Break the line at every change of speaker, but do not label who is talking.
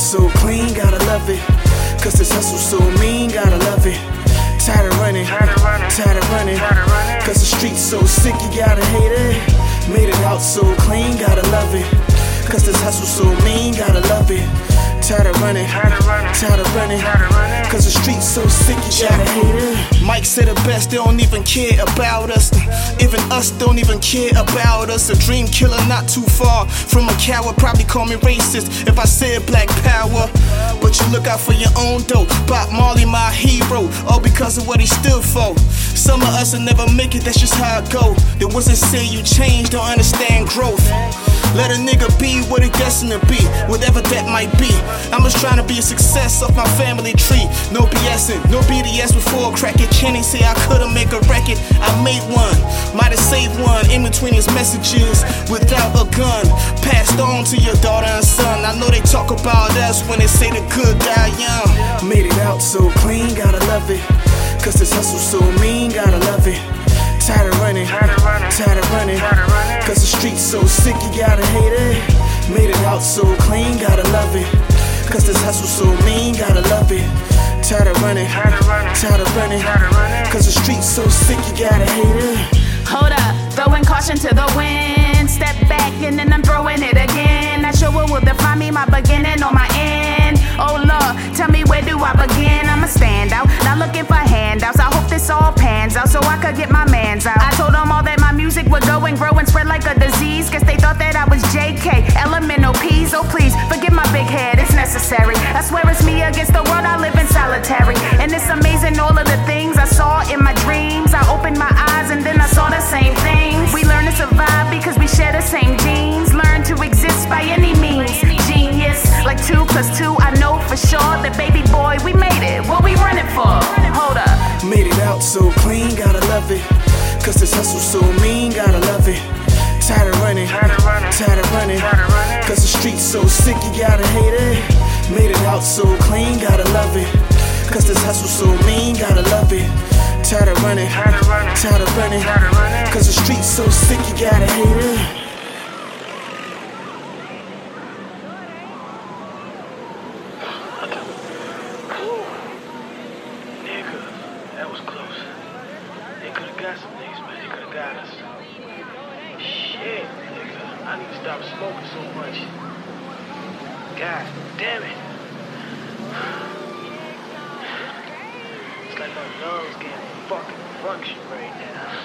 so clean, gotta love it. Cause this hustle so mean, gotta love it. Tired of running, tired of running, tired of running. Cause the streets so sick, you gotta hate it. Made it out so clean, gotta love it. Cause this hustle so mean, gotta love it. Tired of running, tired of running, tired of running. Cause the streets so sick, you gotta hate it. Mike said it best, they don't even care about us. Even us don't even care about us. A dream killer not too far from a coward. Probably call me racist if I said black power. But you look out for your own dough. Bob Marley, my hero, all because of what he stood for. Some of us will never make it, that's just how it go. The ones that say you change don't understand growth. Let a nigga be what he destined to be, whatever that might be. I'm just trying to be a success of my family tree. No BSing, no BDS before cracking. Kenny say I couldn't make a record, I made one. Might have saved one in between his messages without a gun. Passed on to your daughter and son. I know they talk about us when they say the good die young. Made it out so clean, gotta love it. Cause this hustle so mean, gotta love it. Tired of running, tired of running, tired of running. Cause the streets so sick, you gotta hate it. Made it out so clean, gotta love it. Cause this hustle so mean, gotta love it. Tired of running, tired of running, tired of running. Cause the streets so sick, you gotta hate it.
Hold up, throwing caution to the wind. Step back and then I'm throwing it again. Not sure what will define me, my beginning or my end. Oh Lord, tell me where do I begin? I'm a standout, not looking for handouts. I hope this all pans out so I could get my mans out. I told them all that spread like a disease. Guess they thought that I was JK, elemental P's. Oh please, forgive my big head, it's necessary. I swear it's me against the world, I live in solitary. And it's amazing all of the things I saw in my dreams. I opened my eyes and then I saw the same things. We learn to survive because we share the same genes. Learn to exist by any means. Genius, like two plus two, I know for sure that baby boy, we made it. What we running for? Hold up.
Made it out so clean, gotta love it. Cause this hustle so mean, gotta love it. Cause the streets so sick, you gotta hate it. Made it out so clean, gotta love it. Cause this hustle so mean, gotta love it. Tired of running, tired of running, tired of running. Cause the streets so sick, you gotta hate it.
Nigga, that was close. They could have got some niggas, man. They could have got us. I need to stop smoking so much. God damn it. It's like my lungs can't fucking function right now.